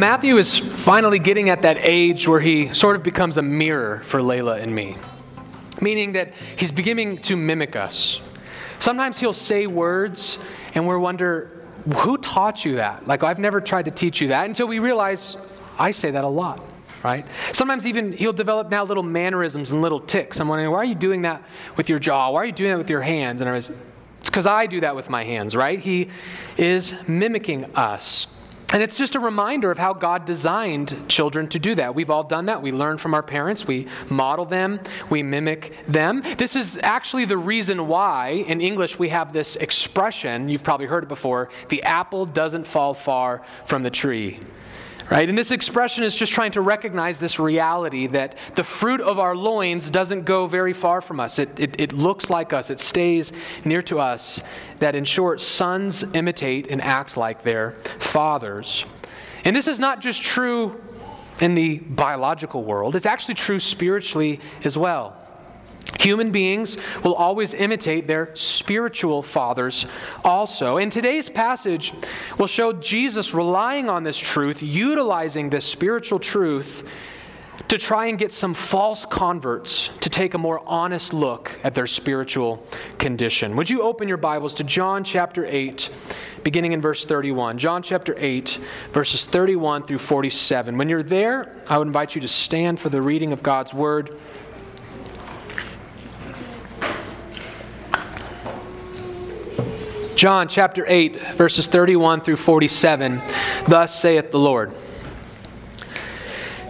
Matthew is finally getting at that age where he sort of becomes a mirror for Layla and me, meaning that he's beginning to mimic us. Sometimes he'll say words and we wonder, who taught you that? Like, I've never tried to teach you that until we realize I say that a lot, right? Sometimes even he'll develop now little mannerisms and little ticks. I'm wondering, why are you doing that with your jaw? Why are you doing that with your hands? And I was, it's because I do that with my hands, right? He is mimicking us. And it's just a reminder of how God designed children to do that. We've all done that. We learn from our parents, we model them, we mimic them. This is actually the reason why in English we have this expression, you've probably heard it before the apple doesn't fall far from the tree. Right? And this expression is just trying to recognize this reality that the fruit of our loins doesn't go very far from us. It, it, it looks like us, it stays near to us. That, in short, sons imitate and act like their fathers. And this is not just true in the biological world, it's actually true spiritually as well. Human beings will always imitate their spiritual fathers also. And today's passage will show Jesus relying on this truth, utilizing this spiritual truth to try and get some false converts to take a more honest look at their spiritual condition. Would you open your Bibles to John chapter 8, beginning in verse 31? John chapter 8, verses 31 through 47. When you're there, I would invite you to stand for the reading of God's word. John chapter 8, verses 31 through 47. Thus saith the Lord.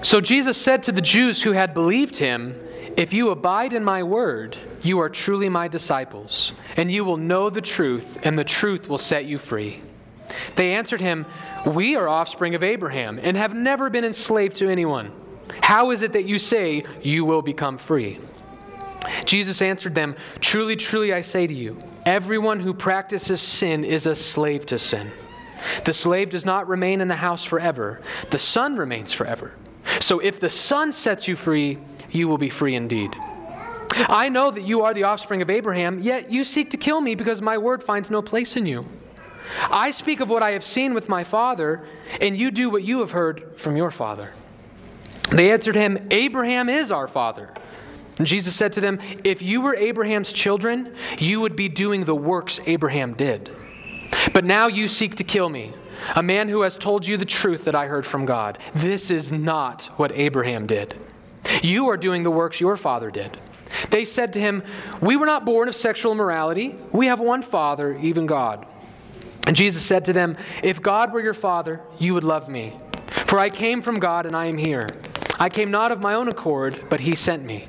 So Jesus said to the Jews who had believed him, If you abide in my word, you are truly my disciples, and you will know the truth, and the truth will set you free. They answered him, We are offspring of Abraham, and have never been enslaved to anyone. How is it that you say you will become free? Jesus answered them, Truly, truly, I say to you, everyone who practices sin is a slave to sin. The slave does not remain in the house forever, the son remains forever. So if the son sets you free, you will be free indeed. I know that you are the offspring of Abraham, yet you seek to kill me because my word finds no place in you. I speak of what I have seen with my father, and you do what you have heard from your father. They answered him, Abraham is our father. And Jesus said to them, If you were Abraham's children, you would be doing the works Abraham did. But now you seek to kill me, a man who has told you the truth that I heard from God. This is not what Abraham did. You are doing the works your father did. They said to him, We were not born of sexual immorality. We have one Father, even God. And Jesus said to them, If God were your Father, you would love me. For I came from God and I am here. I came not of my own accord, but he sent me.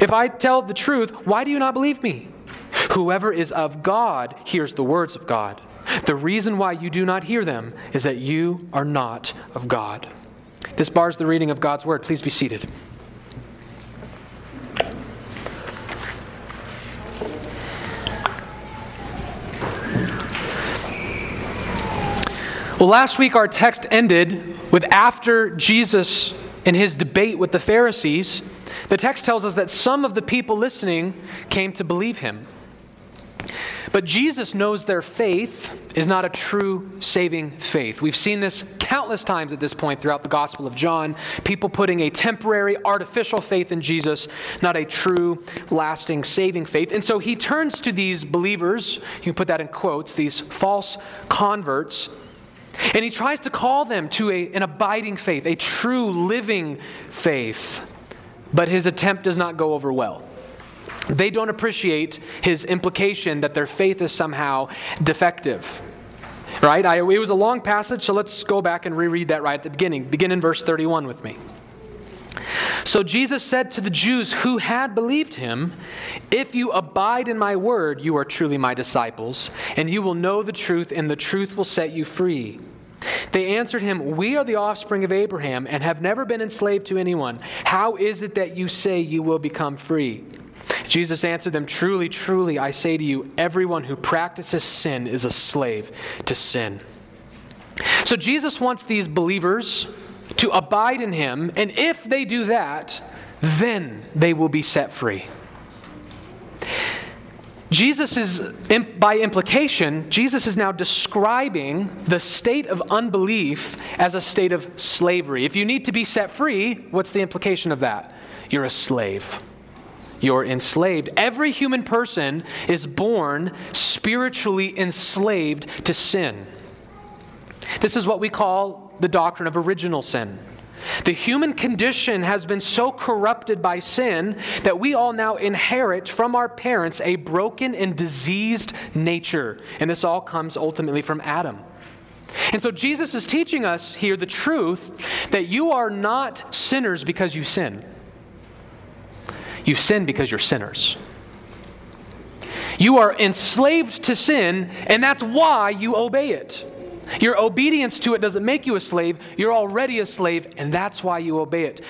If I tell the truth, why do you not believe me? Whoever is of God hears the words of God. The reason why you do not hear them is that you are not of God. This bars the reading of God's word. Please be seated. Well, last week our text ended with after Jesus in his debate with the Pharisees the text tells us that some of the people listening came to believe him. But Jesus knows their faith is not a true saving faith. We've seen this countless times at this point throughout the Gospel of John. People putting a temporary, artificial faith in Jesus, not a true, lasting, saving faith. And so he turns to these believers, you can put that in quotes, these false converts, and he tries to call them to a, an abiding faith, a true, living faith but his attempt does not go over well. They don't appreciate his implication that their faith is somehow defective. Right? I, it was a long passage, so let's go back and reread that right at the beginning. Begin in verse 31 with me. So Jesus said to the Jews who had believed him, If you abide in my word, you are truly my disciples, and you will know the truth, and the truth will set you free. They answered him, We are the offspring of Abraham and have never been enslaved to anyone. How is it that you say you will become free? Jesus answered them, Truly, truly, I say to you, everyone who practices sin is a slave to sin. So Jesus wants these believers to abide in him, and if they do that, then they will be set free. Jesus is, by implication, Jesus is now describing the state of unbelief as a state of slavery. If you need to be set free, what's the implication of that? You're a slave. You're enslaved. Every human person is born spiritually enslaved to sin. This is what we call the doctrine of original sin. The human condition has been so corrupted by sin that we all now inherit from our parents a broken and diseased nature. And this all comes ultimately from Adam. And so Jesus is teaching us here the truth that you are not sinners because you sin. You sin because you're sinners. You are enslaved to sin, and that's why you obey it. Your obedience to it doesn't make you a slave. You're already a slave, and that's why you obey it.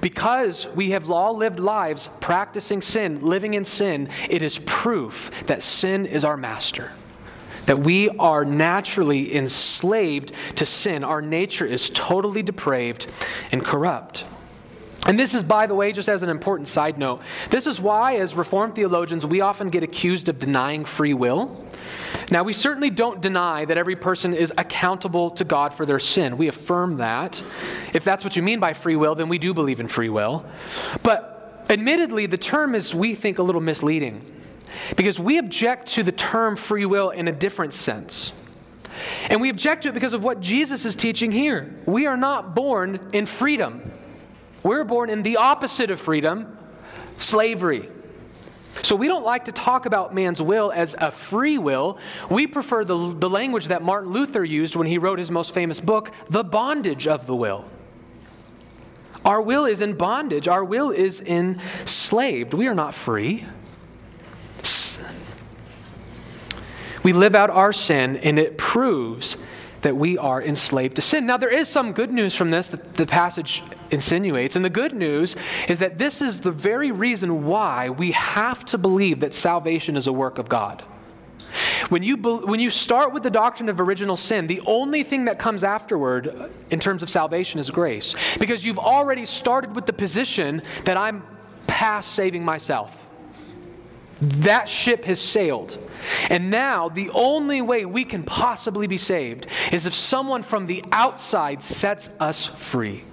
Because we have all lived lives practicing sin, living in sin, it is proof that sin is our master. That we are naturally enslaved to sin. Our nature is totally depraved and corrupt. And this is, by the way, just as an important side note, this is why, as Reformed theologians, we often get accused of denying free will. Now, we certainly don't deny that every person is accountable to God for their sin. We affirm that. If that's what you mean by free will, then we do believe in free will. But admittedly, the term is, we think, a little misleading because we object to the term free will in a different sense. And we object to it because of what Jesus is teaching here. We are not born in freedom. We're born in the opposite of freedom slavery. So we don't like to talk about man's will as a free will. We prefer the, the language that Martin Luther used when he wrote his most famous book, The Bondage of the Will. Our will is in bondage, our will is enslaved. We are not free. We live out our sin, and it proves that we are enslaved to sin. Now, there is some good news from this that the passage insinuates. And the good news is that this is the very reason why we have to believe that salvation is a work of God. When you, when you start with the doctrine of original sin, the only thing that comes afterward uh, in terms of salvation is grace. Because you've already started with the position that I'm past saving myself. That ship has sailed. And now, the only way we can possibly be saved is if someone from the outside sets us free.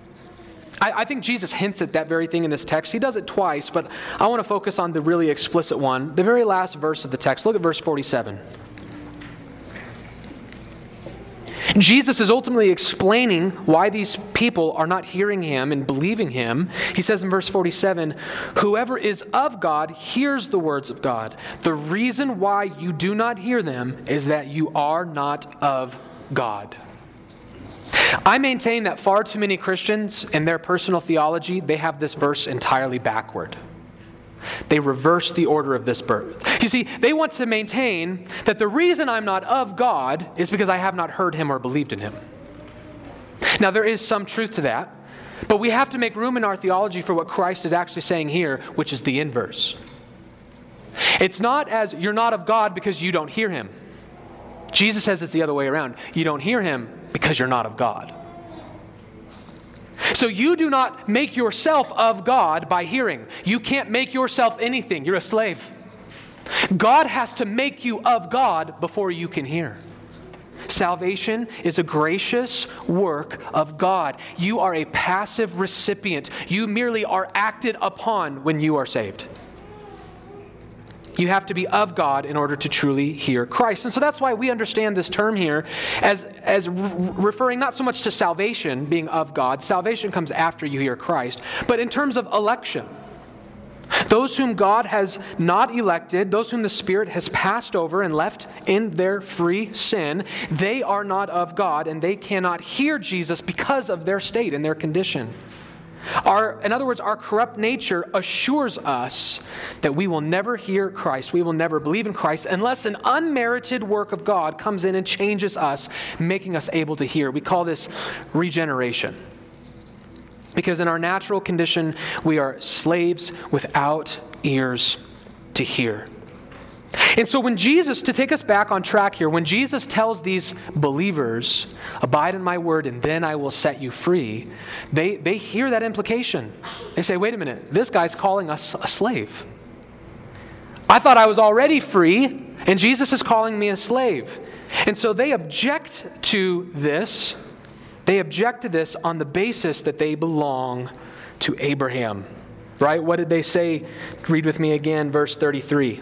I, I, think Jesus hints at that very thing in this text. He does it twice, but I want to focus on the really explicit one, the very last verse of the text. Look at verse 47. Jesus is ultimately explaining why these people are not hearing him and believing him. He says in verse 47 Whoever is of God hears the words of God. The reason why you do not hear them is that you are not of God. I maintain that far too many Christians, in their personal theology, they have this verse entirely backward. They reverse the order of this birth. You see, they want to maintain that the reason I'm not of God is because I have not heard him or believed in him. Now, there is some truth to that, but we have to make room in our theology for what Christ is actually saying here, which is the inverse. It's not as you're not of God because you don't hear him. Jesus says it's the other way around. You don't hear him because you're not of God. So you do not make yourself of God by hearing. You can't make yourself anything. You're a slave. God has to make you of God before you can hear. Salvation is a gracious work of God. You are a passive recipient. You merely are acted upon when you are saved. You have to be of God in order to truly hear Christ. And so that's why we understand this term here as, as re- referring not so much to salvation, being of God. Salvation comes after you hear Christ, but in terms of election. Those whom God has not elected, those whom the Spirit has passed over and left in their free sin, they are not of God and they cannot hear Jesus because of their state and their condition. Our, in other words, our corrupt nature assures us that we will never hear Christ, we will never believe in Christ unless an unmerited work of God comes in and changes us, making us able to hear. We call this regeneration. Because in our natural condition, we are slaves without ears to hear. And so, when Jesus, to take us back on track here, when Jesus tells these believers, Abide in my word, and then I will set you free, they, they hear that implication. They say, Wait a minute, this guy's calling us a slave. I thought I was already free, and Jesus is calling me a slave. And so they object to this. They object to this on the basis that they belong to Abraham. Right? What did they say? Read with me again, verse 33.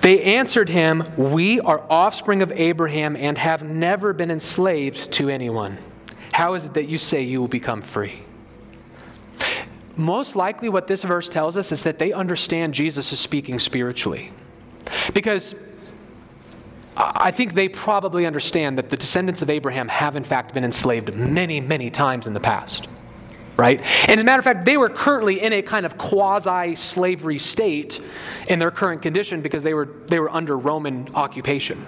They answered him, We are offspring of Abraham and have never been enslaved to anyone. How is it that you say you will become free? Most likely, what this verse tells us is that they understand Jesus is speaking spiritually. Because I think they probably understand that the descendants of Abraham have, in fact, been enslaved many, many times in the past right? And as a matter of fact, they were currently in a kind of quasi slavery state in their current condition because they were, they were under Roman occupation.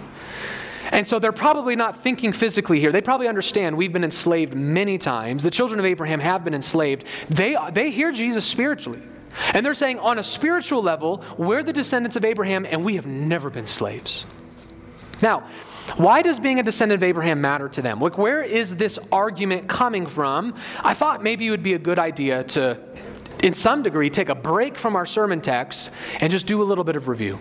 And so they're probably not thinking physically here. They probably understand we've been enslaved many times. The children of Abraham have been enslaved. They, they hear Jesus spiritually. And they're saying, on a spiritual level, we're the descendants of Abraham and we have never been slaves. Now, why does being a descendant of Abraham matter to them? Like, where is this argument coming from? I thought maybe it would be a good idea to, in some degree, take a break from our sermon text and just do a little bit of review.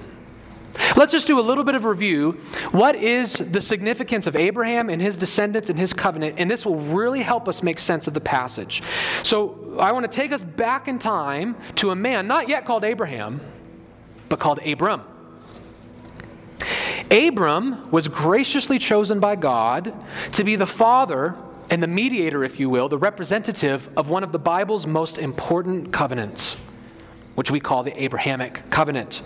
Let's just do a little bit of review. What is the significance of Abraham and his descendants and his covenant? And this will really help us make sense of the passage. So I want to take us back in time to a man not yet called Abraham, but called Abram. Abram was graciously chosen by God to be the father and the mediator, if you will, the representative of one of the Bible's most important covenants which we call the Abrahamic covenant.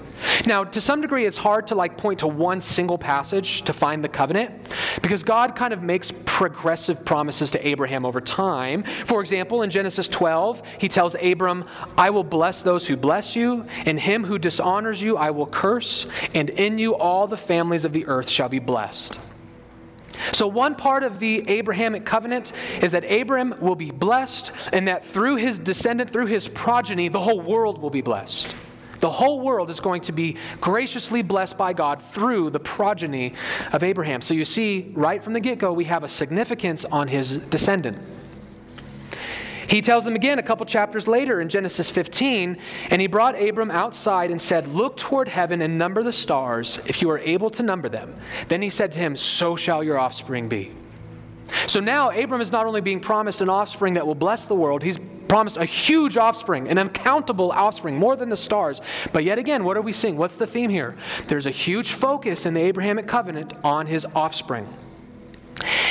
Now, to some degree, it's hard to like point to one single passage to find the covenant because God kind of makes progressive promises to Abraham over time. For example, in Genesis 12, he tells Abram, I will bless those who bless you, and him who dishonors you I will curse, and in you all the families of the earth shall be blessed. So, one part of the Abrahamic covenant is that Abram will be blessed, and that through his descendant, through his progeny, the whole world will be blessed. The whole world is going to be graciously blessed by God through the progeny of Abraham. So, you see, right from the get go, we have a significance on his descendant. He tells them again a couple chapters later in Genesis 15, and he brought Abram outside and said, Look toward heaven and number the stars, if you are able to number them. Then he said to him, So shall your offspring be. So now Abram is not only being promised an offspring that will bless the world, he's promised a huge offspring, an uncountable offspring, more than the stars. But yet again, what are we seeing? What's the theme here? There's a huge focus in the Abrahamic covenant on his offspring.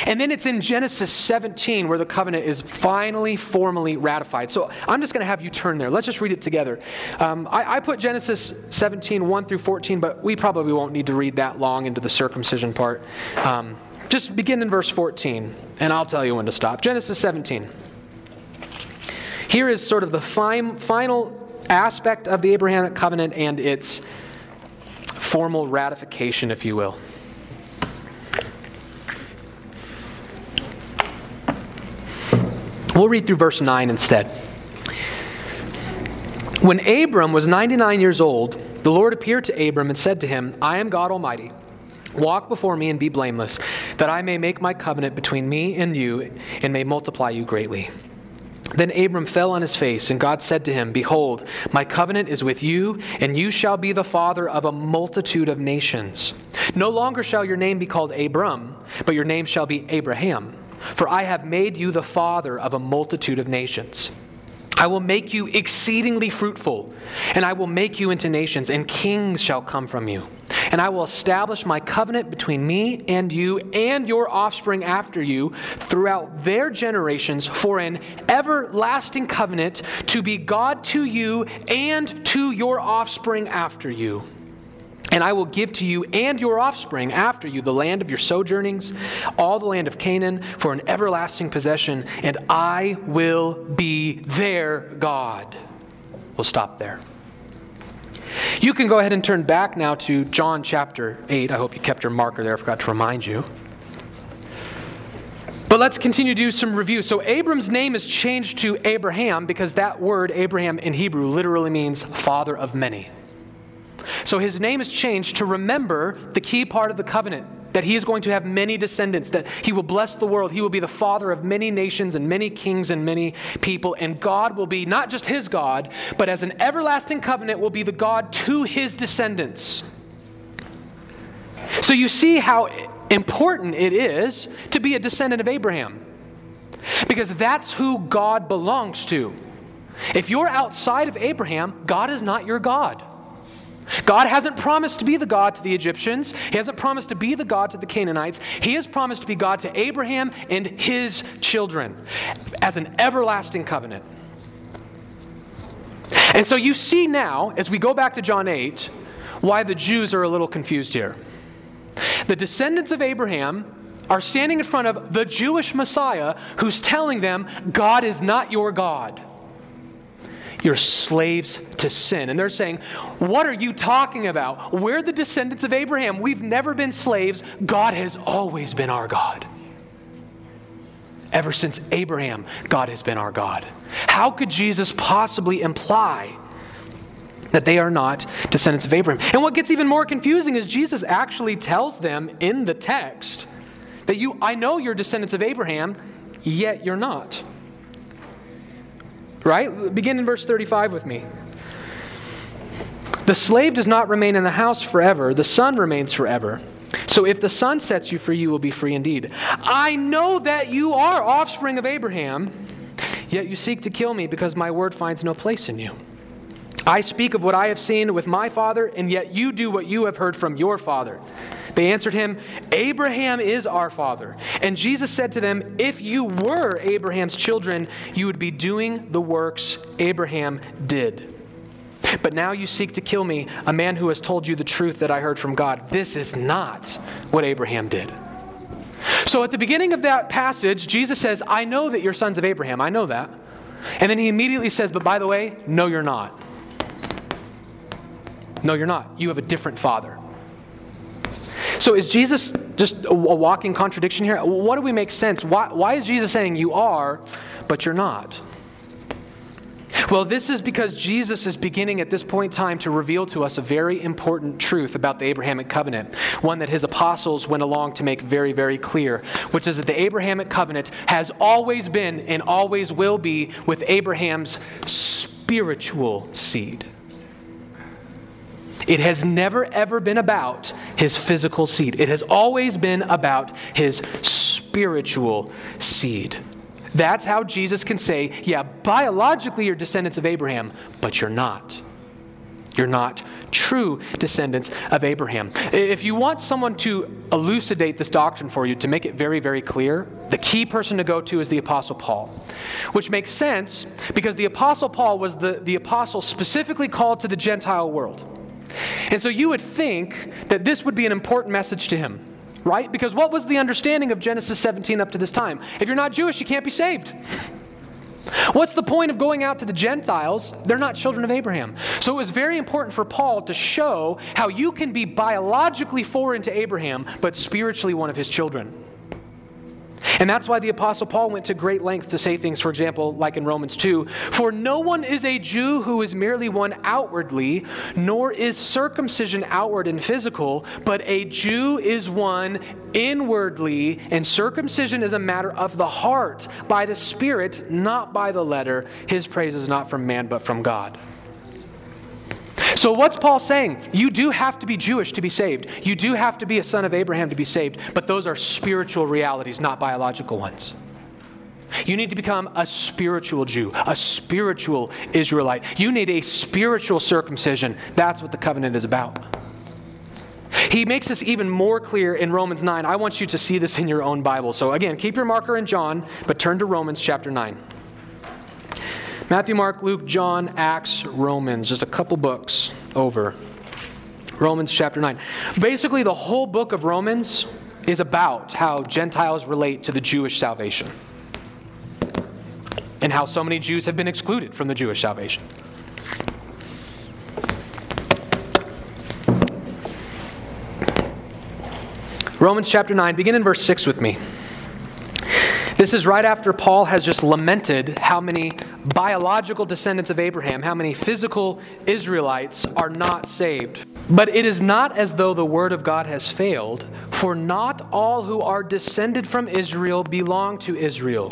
And then it's in Genesis 17 where the covenant is finally formally ratified. So I'm just going to have you turn there. Let's just read it together. Um, I, I, put Genesis 17, 1 through 14, but we probably won't need to read that long into the circumcision part. Um, just begin in verse 14, and I'll tell you when to stop. Genesis 17. Here is sort of the final aspect of the Abrahamic covenant and its formal ratification, if you will. We'll read through verse 9 instead. When Abram was 99 years old, the Lord appeared to Abram and said to him, I am God Almighty. Walk before me and be blameless, that I may make my covenant between me and you and may multiply you greatly. Then Abram fell on his face, and God said to him, Behold, my covenant is with you, and you shall be the father of a multitude of nations. No longer shall your name be called Abram, but your name shall be Abraham for I have made you the father of a multitude of nations. I will make you exceedingly fruitful, and I will make you into nations, and kings shall come from you. And I will establish my covenant between me and you and your offspring after you throughout their generations for an everlasting covenant to be God to you and to your offspring after you. And I will give to you and your offspring after you the land of your sojournings, all the land of Canaan, for an everlasting possession, and I will be their God. We'll stop there. You can go ahead and turn back now to John chapter 8. I hope you kept your marker there. I forgot to remind you. But let's continue to do some review. So, Abram's name is changed to Abraham because that word, Abraham in Hebrew, literally means father of many. So, his name is changed to remember the key part of the covenant that he is going to have many descendants, that he will bless the world. He will be the father of many nations and many kings and many people. And God will be not just his God, but as an everlasting covenant, will be the God to his descendants. So, you see how important it is to be a descendant of Abraham. Because that's who God belongs to. If you're outside of Abraham, God is not your God. God hasn't promised to be the God to the Egyptians. He hasn't promised to be the God to the Canaanites. He has promised to be God to Abraham and his children as an everlasting covenant. And so you see now, as we go back to John 8, why the Jews are a little confused here. The descendants of Abraham are standing in front of the Jewish Messiah who's telling them, God is not your God. You're slaves to sin. And they're saying, What are you talking about? We're the descendants of Abraham. We've never been slaves. God has always been our God. Ever since Abraham, God has been our God. How could Jesus possibly imply that they are not descendants of Abraham. And what gets even more confusing is Jesus actually tells them in the text that you I know you're descendants of Abraham, yet you're not. Right? Begin in verse 35 with me. The slave does not remain in the house forever, the son remains forever. So if the son sets you free, you will be free indeed. I know that you are offspring of Abraham, yet you seek to kill me because my word finds no place in you. I speak of what I have seen with my father, and yet you do what you have heard from your father. They answered him, Abraham is our father. And Jesus said to them, If you were Abraham's children, you would be doing the works Abraham did. But now you seek to kill me, a man who has told you the truth that I heard from God. This is not what Abraham did. So at the beginning of that passage, Jesus says, I know that you're sons of Abraham. I know that. And then he immediately says, But by the way, no, you're not. No, you're not. You have a different father. So is Jesus just a walking contradiction here? What do we make sense? Why, why is Jesus saying you are, but you're not? Well, this is because Jesus is beginning at this point in time to reveal to us a very important truth about the Abrahamic covenant, one that his apostles went along to make very, very clear, which is that the Abrahamic covenant has always been and always will be with Abraham's spiritual seed. It has never, ever been about his physical seed. It has always been about his spiritual seed. That's how Jesus can say, yeah, biologically you're descendants of Abraham, but you're not. You're not true descendants of Abraham. If you want someone to elucidate this doctrine for you, to make it very, very clear, the key person to go to is the Apostle Paul. Which makes sense because the Apostle Paul was the, the apostle specifically called to the Gentile world. And so you would think that this would be an important message to him, right? Because what was the understanding of Genesis 17 up to this time? If you're not Jewish, you can't be saved. What's the point of going out to the Gentiles? They're not children of Abraham. So it was very important for Paul to show how you can be biologically foreign to Abraham, but spiritually one of his children. And that's why the Apostle Paul went to great lengths to say things, for example, like in Romans 2 For no one is a Jew who is merely one outwardly, nor is circumcision outward and physical, but a Jew is one inwardly, and circumcision is a matter of the heart, by the Spirit, not by the letter. His praise is not from man, but from God. So, what's Paul saying? You do have to be Jewish to be saved. You do have to be a son of Abraham to be saved, but those are spiritual realities, not biological ones. You need to become a spiritual Jew, a spiritual Israelite. You need a spiritual circumcision. That's what the covenant is about. He makes this even more clear in Romans 9. I want you to see this in your own Bible. So, again, keep your marker in John, but turn to Romans chapter 9. Matthew, Mark, Luke, John, Acts, Romans, just a couple books over. Romans chapter 9. Basically, the whole book of Romans is about how Gentiles relate to the Jewish salvation and how so many Jews have been excluded from the Jewish salvation. Romans chapter 9, begin in verse 6 with me. This is right after Paul has just lamented how many biological descendants of Abraham, how many physical Israelites are not saved. But it is not as though the word of God has failed, for not all who are descended from Israel belong to Israel.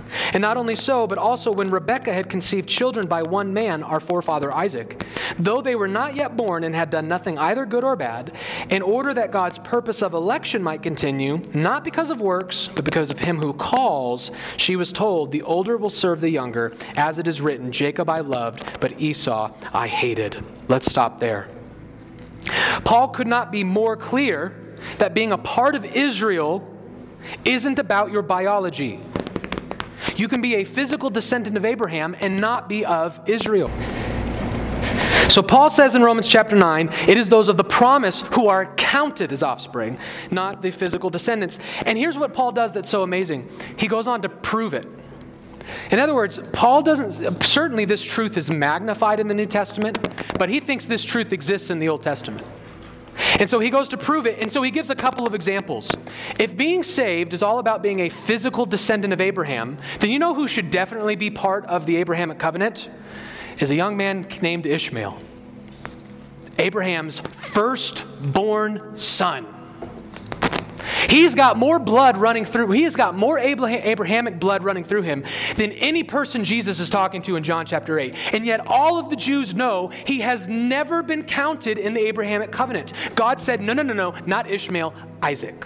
And not only so, but also when Rebekah had conceived children by one man, our forefather Isaac, though they were not yet born and had done nothing either good or bad, in order that God's purpose of election might continue, not because of works, but because of him who calls, she was told, The older will serve the younger, as it is written, Jacob I loved, but Esau I hated. Let's stop there. Paul could not be more clear that being a part of Israel isn't about your biology. You can be a physical descendant of Abraham and not be of Israel. So Paul says in Romans chapter 9, it is those of the promise who are counted as offspring, not the physical descendants. And here's what Paul does that's so amazing. He goes on to prove it. In other words, Paul doesn't, certainly this truth is magnified in the New Testament, but he thinks this truth exists in the Old Testament. And so he goes to prove it. And so he gives a couple of examples. If being saved is all about being a physical descendant of Abraham, then you know who should definitely be part of the Abrahamic covenant? Is a young man named Ishmael. Abraham's firstborn son. He's got more blood running through, he has got more Abrahamic blood running through him than any person Jesus is talking to in John chapter 8. And yet, all of the Jews know he has never been counted in the Abrahamic covenant. God said, no, no, no, no, not Ishmael, Isaac.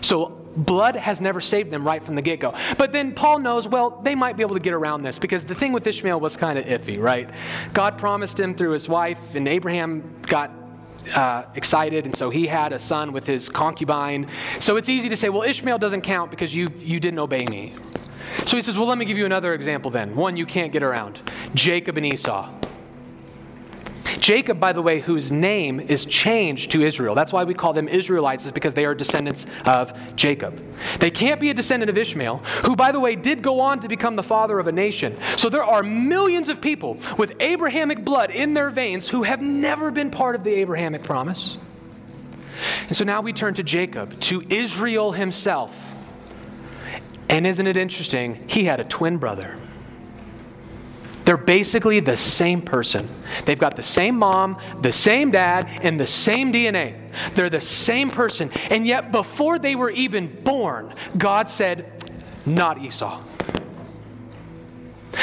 So, blood has never saved them right from the get go. But then Paul knows, well, they might be able to get around this because the thing with Ishmael was kind of iffy, right? God promised him through his wife, and Abraham got uh, excited, and so he had a son with his concubine. So it's easy to say, well, Ishmael doesn't count because you, you didn't obey me. So he says, well, let me give you another example then. One you can't get around Jacob and Esau. Jacob, by the way, whose name is changed to Israel. That's why we call them Israelites, is because they are descendants of Jacob. They can't be a descendant of Ishmael, who, by the way, did go on to become the father of a nation. So there are millions of people with Abrahamic blood in their veins who have never been part of the Abrahamic promise. And so now we turn to Jacob, to Israel himself. And isn't it interesting? He had a twin brother. They're basically the same person. They've got the same mom, the same dad, and the same DNA. They're the same person. And yet, before they were even born, God said, Not Esau.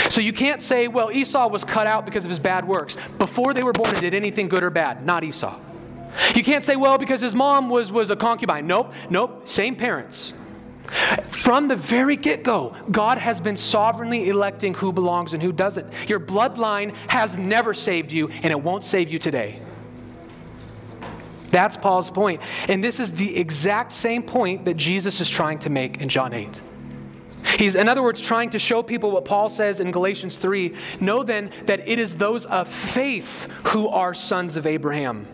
So you can't say, well, Esau was cut out because of his bad works. Before they were born and did anything good or bad, not Esau. You can't say, well, because his mom was, was a concubine. Nope, nope, same parents. From the very get go, God has been sovereignly electing who belongs and who doesn't. Your bloodline has never saved you, and it won't save you today. That's Paul's point. And this is the exact same point that Jesus is trying to make in John 8. He's, in other words, trying to show people what Paul says in Galatians 3 Know then that it is those of faith who are sons of Abraham.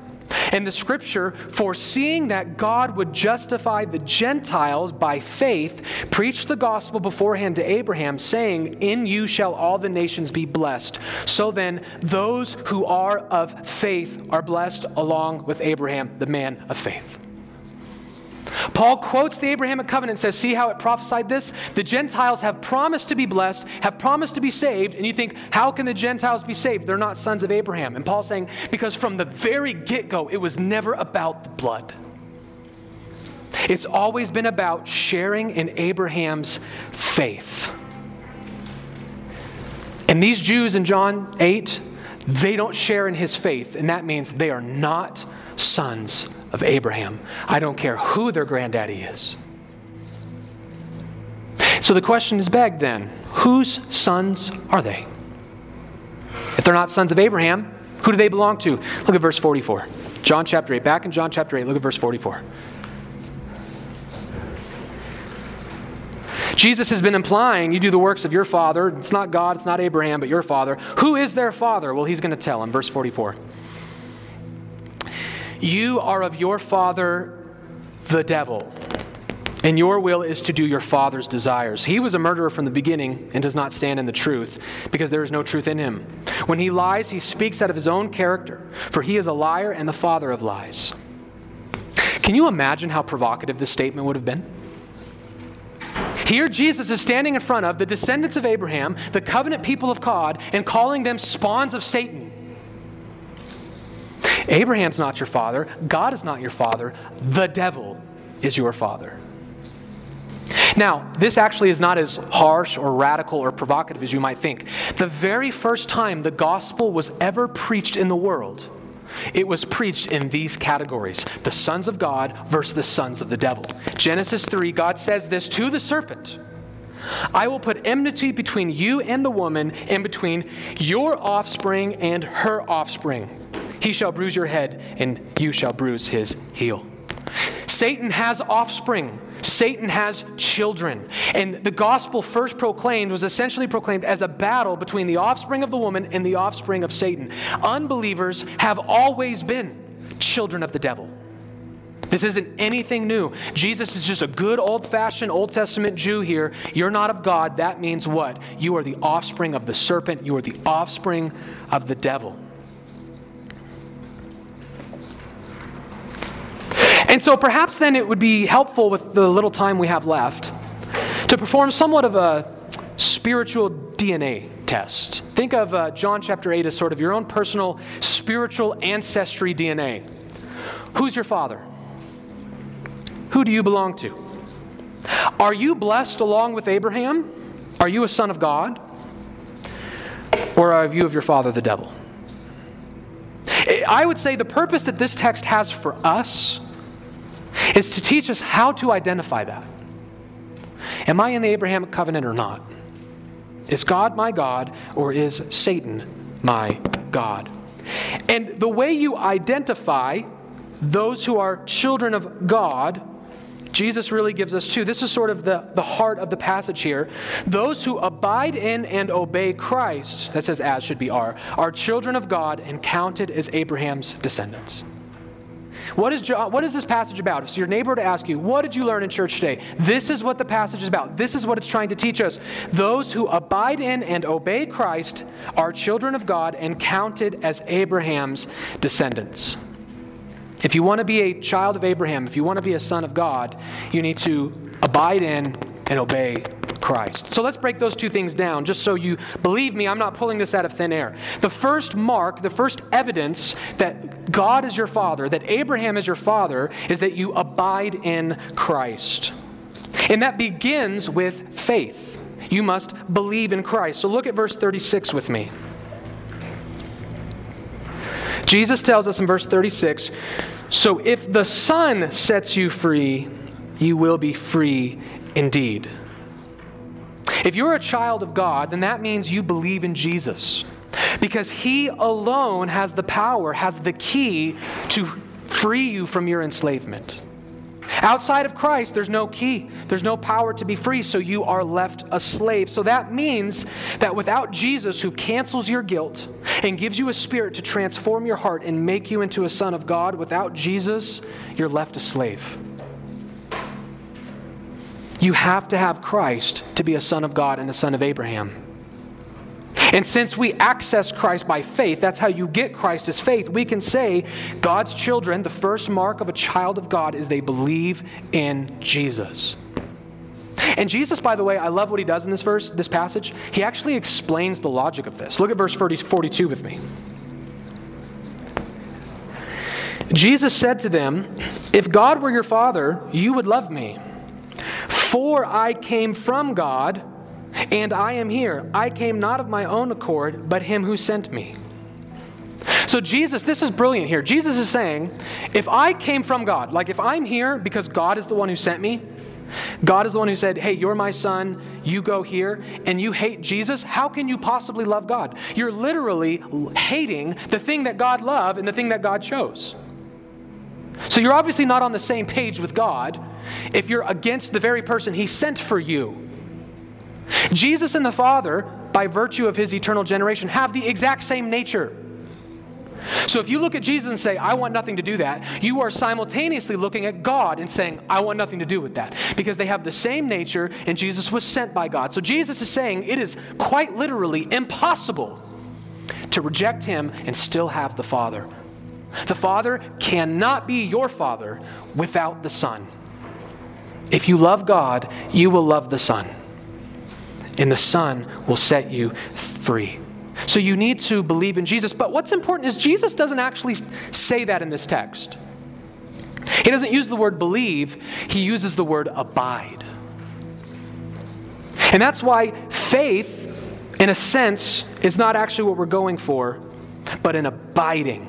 And the scripture, foreseeing that God would justify the Gentiles by faith, preached the gospel beforehand to Abraham, saying, In you shall all the nations be blessed. So then, those who are of faith are blessed along with Abraham, the man of faith. Paul quotes the Abrahamic covenant and says, See how it prophesied this? The Gentiles have promised to be blessed, have promised to be saved, and you think, How can the Gentiles be saved? They're not sons of Abraham. And Paul's saying, Because from the very get go, it was never about the blood. It's always been about sharing in Abraham's faith. And these Jews in John 8, they don't share in his faith, and that means they are not sons of Abraham. I don't care who their granddaddy is. So the question is begged then whose sons are they? If they're not sons of Abraham, who do they belong to? Look at verse 44. John chapter 8. Back in John chapter 8, look at verse 44. Jesus has been implying you do the works of your father. It's not God, it's not Abraham, but your father. Who is their father? Well, he's going to tell him. Verse 44. You are of your father, the devil, and your will is to do your father's desires. He was a murderer from the beginning and does not stand in the truth, because there is no truth in him. When he lies, he speaks out of his own character, for he is a liar and the father of lies. Can you imagine how provocative this statement would have been? Here, Jesus is standing in front of the descendants of Abraham, the covenant people of God, and calling them spawns of Satan. Abraham's not your father. God is not your father. The devil is your father. Now, this actually is not as harsh or radical or provocative as you might think. The very first time the gospel was ever preached in the world, it was preached in these categories the sons of God versus the sons of the devil. Genesis 3, God says this to the serpent I will put enmity between you and the woman, and between your offspring and her offspring. He shall bruise your head, and you shall bruise his heel. Satan has offspring. Satan has children. And the gospel first proclaimed was essentially proclaimed as a battle between the offspring of the woman and the offspring of Satan. Unbelievers have always been children of the devil. This isn't anything new. Jesus is just a good old fashioned Old Testament Jew here. You're not of God. That means what? You are the offspring of the serpent, you are the offspring of the devil. And so perhaps then it would be helpful with the little time we have left to perform somewhat of a spiritual DNA test. Think of uh, John chapter 8 as sort of your own personal spiritual ancestry DNA. Who's your father? Who do you belong to? Are you blessed along with Abraham? Are you a son of God? Or are you of your father, the devil? I would say the purpose that this text has for us is to teach us how to identify that. Am I in the Abrahamic covenant or not? Is God my God or is Satan my God? And the way you identify those who are children of God, Jesus really gives us two. This is sort of the, the heart of the passage here. Those who abide in and obey Christ, that says as should be are, are children of God and counted as Abraham's descendants. What is, what is this passage about? If your neighbor to ask you, What did you learn in church today? This is what the passage is about. This is what it's trying to teach us. Those who abide in and obey Christ are children of God and counted as Abraham's descendants. If you want to be a child of Abraham, if you want to be a son of God, you need to abide in and obey Christ. So let's break those two things down just so you believe me, I'm not pulling this out of thin air. The first mark, the first evidence that God is your father, that Abraham is your father, is that you abide in Christ. And that begins with faith. You must believe in Christ. So look at verse 36 with me. Jesus tells us in verse 36 So if the Son sets you free, you will be free indeed. If you're a child of God, then that means you believe in Jesus. Because He alone has the power, has the key to free you from your enslavement. Outside of Christ, there's no key. There's no power to be free, so you are left a slave. So that means that without Jesus, who cancels your guilt and gives you a spirit to transform your heart and make you into a son of God, without Jesus, you're left a slave. You have to have Christ to be a son of God and a son of Abraham. And since we access Christ by faith, that's how you get Christ as faith, we can say God's children, the first mark of a child of God is they believe in Jesus. And Jesus, by the way, I love what he does in this verse, this passage. He actually explains the logic of this. Look at verse 40, 42 with me. Jesus said to them, If God were your father, you would love me for I came from God, and I am here. I came not of my own accord, but him who sent me. So, Jesus, this is brilliant here. Jesus is saying, if I came from God, like if I'm here because God is the one who sent me, God is the one who said, Hey, you're my son, you go here, and you hate Jesus, how can you possibly love God? You're literally hating the thing that God loved and the thing that God chose. So you're obviously not on the same page with God if you're against the very person he sent for you. Jesus and the Father, by virtue of his eternal generation, have the exact same nature. So if you look at Jesus and say, I want nothing to do that, you are simultaneously looking at God and saying, I want nothing to do with that. Because they have the same nature and Jesus was sent by God. So Jesus is saying it is quite literally impossible to reject him and still have the Father. The Father cannot be your Father without the Son. If you love God, you will love the Son. And the Son will set you free. So you need to believe in Jesus. But what's important is Jesus doesn't actually say that in this text. He doesn't use the word believe, he uses the word abide. And that's why faith, in a sense, is not actually what we're going for, but an abiding,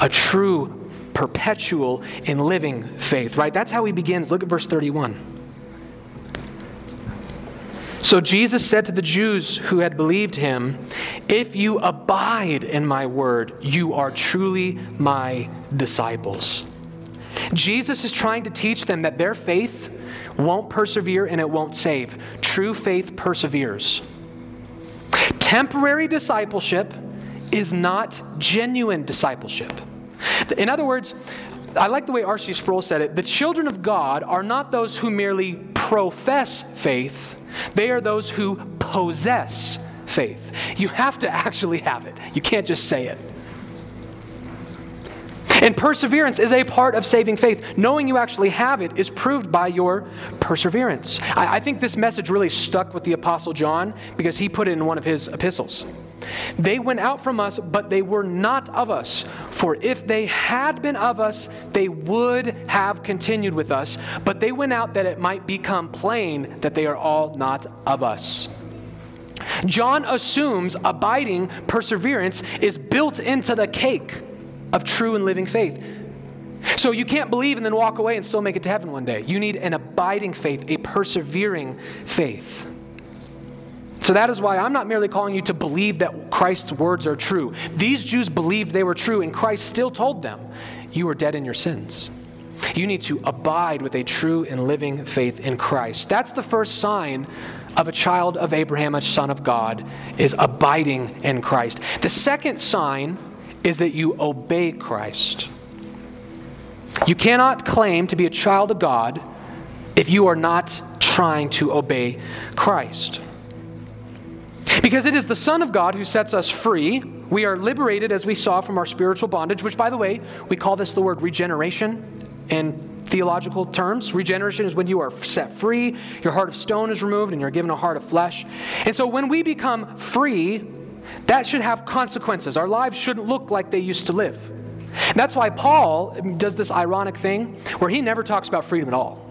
a true, perpetual, and living faith, right? That's how he begins. Look at verse 31. So Jesus said to the Jews who had believed him, If you abide in my word, you are truly my disciples. Jesus is trying to teach them that their faith won't persevere and it won't save. True faith perseveres. Temporary discipleship is not genuine discipleship. In other words, I like the way R.C. Sproul said it the children of God are not those who merely profess faith they are those who possess faith. You have to actually have it, you can't just say it. And perseverance is a part of saving faith. Knowing you actually have it is proved by your perseverance. I, I, think this message really stuck with the Apostle John because he put it in one of his epistles. They went out from us, but they were not of us. For if they had been of us, they would have continued with us. But they went out that it might become plain that they are all not of us. John assumes abiding perseverance is built into the cake of true and living faith. So you can't believe and then walk away and still make it to heaven one day. You need an abiding faith, a persevering faith. So that is why I'm not merely calling you to believe that Christ's words are true. These Jews believed they were true, and Christ still told them, You are dead in your sins. You need to abide with a true and living faith in Christ. That's the first sign of a child of Abraham, a son of God, is abiding in Christ. The second sign is that you obey Christ. You cannot claim to be a child of God if you are not trying to obey Christ. Because it is the Son of God who sets us free. We are liberated, as we saw, from our spiritual bondage, which, by the way, we call this the word regeneration in theological terms. Regeneration is when you are set free, your heart of stone is removed, and you're given a heart of flesh. And so when we become free, that should have consequences. Our lives shouldn't look like they used to live. that's why Paul does this ironic thing where he never talks about freedom at all.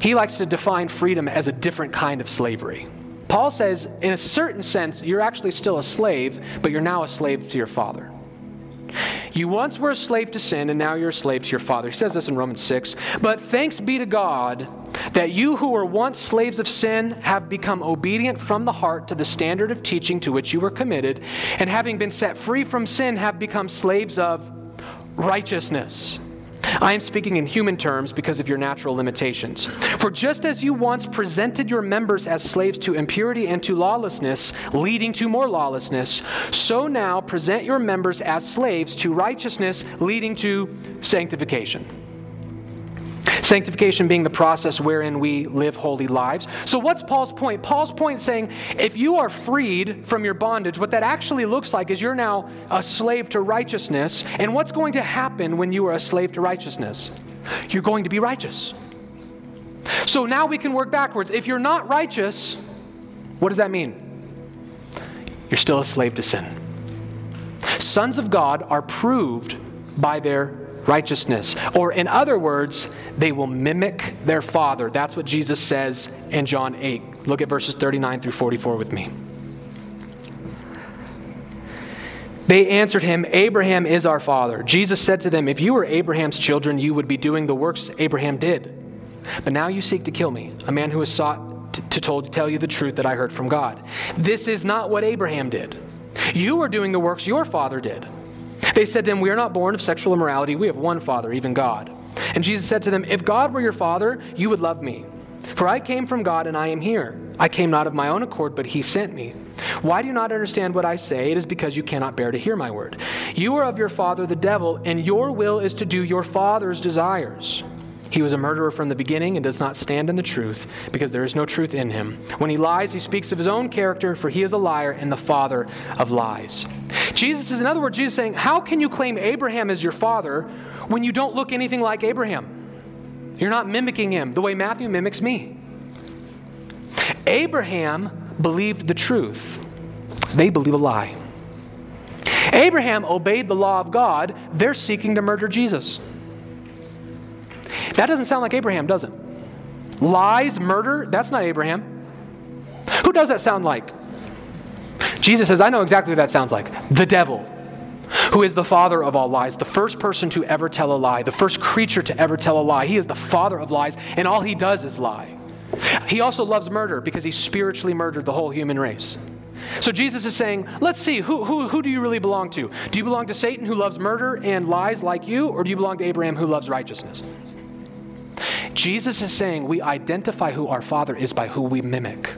He likes to define freedom as a different kind of slavery. Paul says, in a certain sense, you're actually still a slave, but you're now a slave to your father. You once were a slave to sin, and now you're a slave to your father. He says this in Romans 6. But thanks be to God that you who were once slaves of sin have become obedient from the heart to the standard of teaching to which you were committed, and having been set free from sin, have become slaves of righteousness. I am speaking in human terms because of your natural limitations. For just as you once presented your members as slaves to impurity and to lawlessness, leading to more lawlessness, so now present your members as slaves to righteousness, leading to sanctification. Sanctification being the process wherein we live holy lives. So, what's Paul's point? Paul's point saying if you are freed from your bondage, what that actually looks like is you're now a slave to righteousness. And what's going to happen when you are a slave to righteousness? You're going to be righteous. So now we can work backwards. If you're not righteous, what does that mean? You're still a slave to sin. Sons of God are proved by their righteousness. Or, in other words, they will mimic their father. That's what Jesus says in John 8. Look at verses 39 through 44 with me. They answered him, Abraham is our father. Jesus said to them, If you were Abraham's children, you would be doing the works Abraham did. But now you seek to kill me, a man who has sought to, to, told, to tell you the truth that I heard from God. This is not what Abraham did. You are doing the works your father did. They said to him, We are not born of sexual immorality. We have one father, even God. And Jesus said to them, If God were your father, you would love me. For I came from God and I am here. I came not of my own accord, but he sent me. Why do you not understand what I say? It is because you cannot bear to hear my word. You are of your father, the devil, and your will is to do your father's desires. He was a murderer from the beginning and does not stand in the truth, because there is no truth in him. When he lies, he speaks of his own character, for he is a liar and the father of lies. Jesus is, in other words, Jesus saying, How can you claim Abraham as your father when you don't look anything like Abraham? You're not mimicking him the way Matthew mimics me. Abraham believed the truth, they believe a lie. Abraham obeyed the law of God, they're seeking to murder Jesus. That doesn't sound like Abraham, does it? Lies, murder, that's not Abraham. Who does that sound like? Jesus says, I know exactly what that sounds like. The devil who is the father of all lies, the first person to ever tell a lie, the first creature to ever tell a lie. He is the father of lies, and all he does is lie. He also loves murder because he spiritually murdered the whole human race. So Jesus is saying, let's see, who, who, who do you really belong to? Do you belong to Satan who loves murder and lies like you, or do you belong to Abraham who loves righteousness? Jesus is saying we identify who our Father is by who we mimic.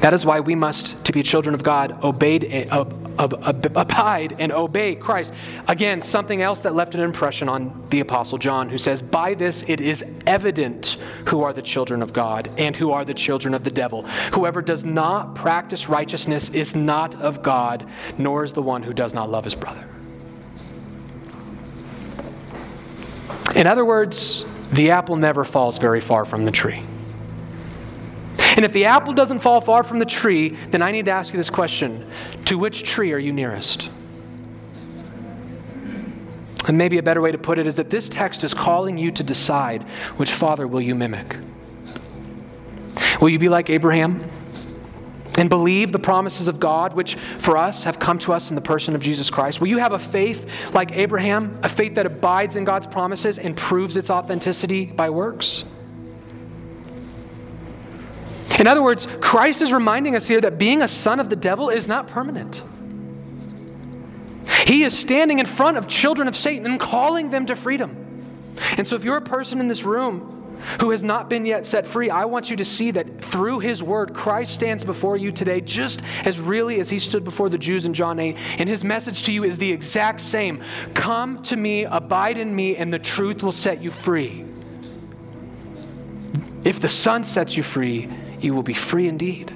That is why we must, to be children of God, obeyed, uh, abide and obey Christ. Again, something else that left an impression on the Apostle John, who says, By this it is evident who are the children of God and who are the children of the devil. Whoever does not practice righteousness is not of God, nor is the one who does not love his brother. In other words, the apple never falls very far from the tree. And if the apple doesn't fall far from the tree, then I need to ask you this question To which tree are you nearest? And maybe a better way to put it is that this text is calling you to decide which father will you mimic. Will you be like Abraham and believe the promises of God, which for us have come to us in the person of Jesus Christ? Will you have a faith like Abraham, a faith that abides in God's promises and proves its authenticity by works? In other words, Christ is reminding us here that being a son of the devil is not permanent. He is standing in front of children of Satan and calling them to freedom. And so, if you're a person in this room who has not been yet set free, I want you to see that through his word, Christ stands before you today just as really as he stood before the Jews in John 8. And his message to you is the exact same Come to me, abide in me, and the truth will set you free. If the Son sets you free, you will be free indeed.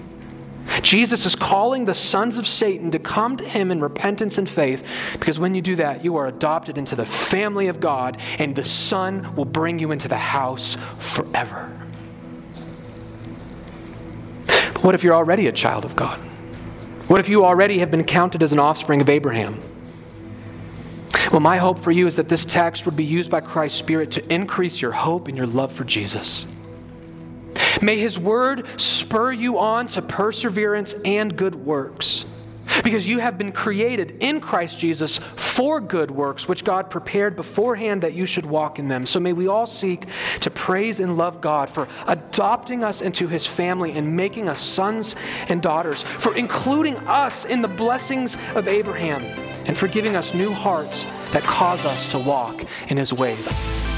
Jesus is calling the sons of Satan to come to him in repentance and faith because when you do that, you are adopted into the family of God and the Son will bring you into the house forever. But what if you're already a child of God? What if you already have been counted as an offspring of Abraham? Well, my hope for you is that this text would be used by Christ's Spirit to increase your hope and your love for Jesus. May His word spur you on to perseverance and good works. Because you have been created in Christ Jesus for good works, which God prepared beforehand that you should walk in them. So may we all seek to praise and love God for adopting us into his family and making us sons and daughters, for including us in the blessings of Abraham, and for giving us new hearts that cause us to walk in his ways.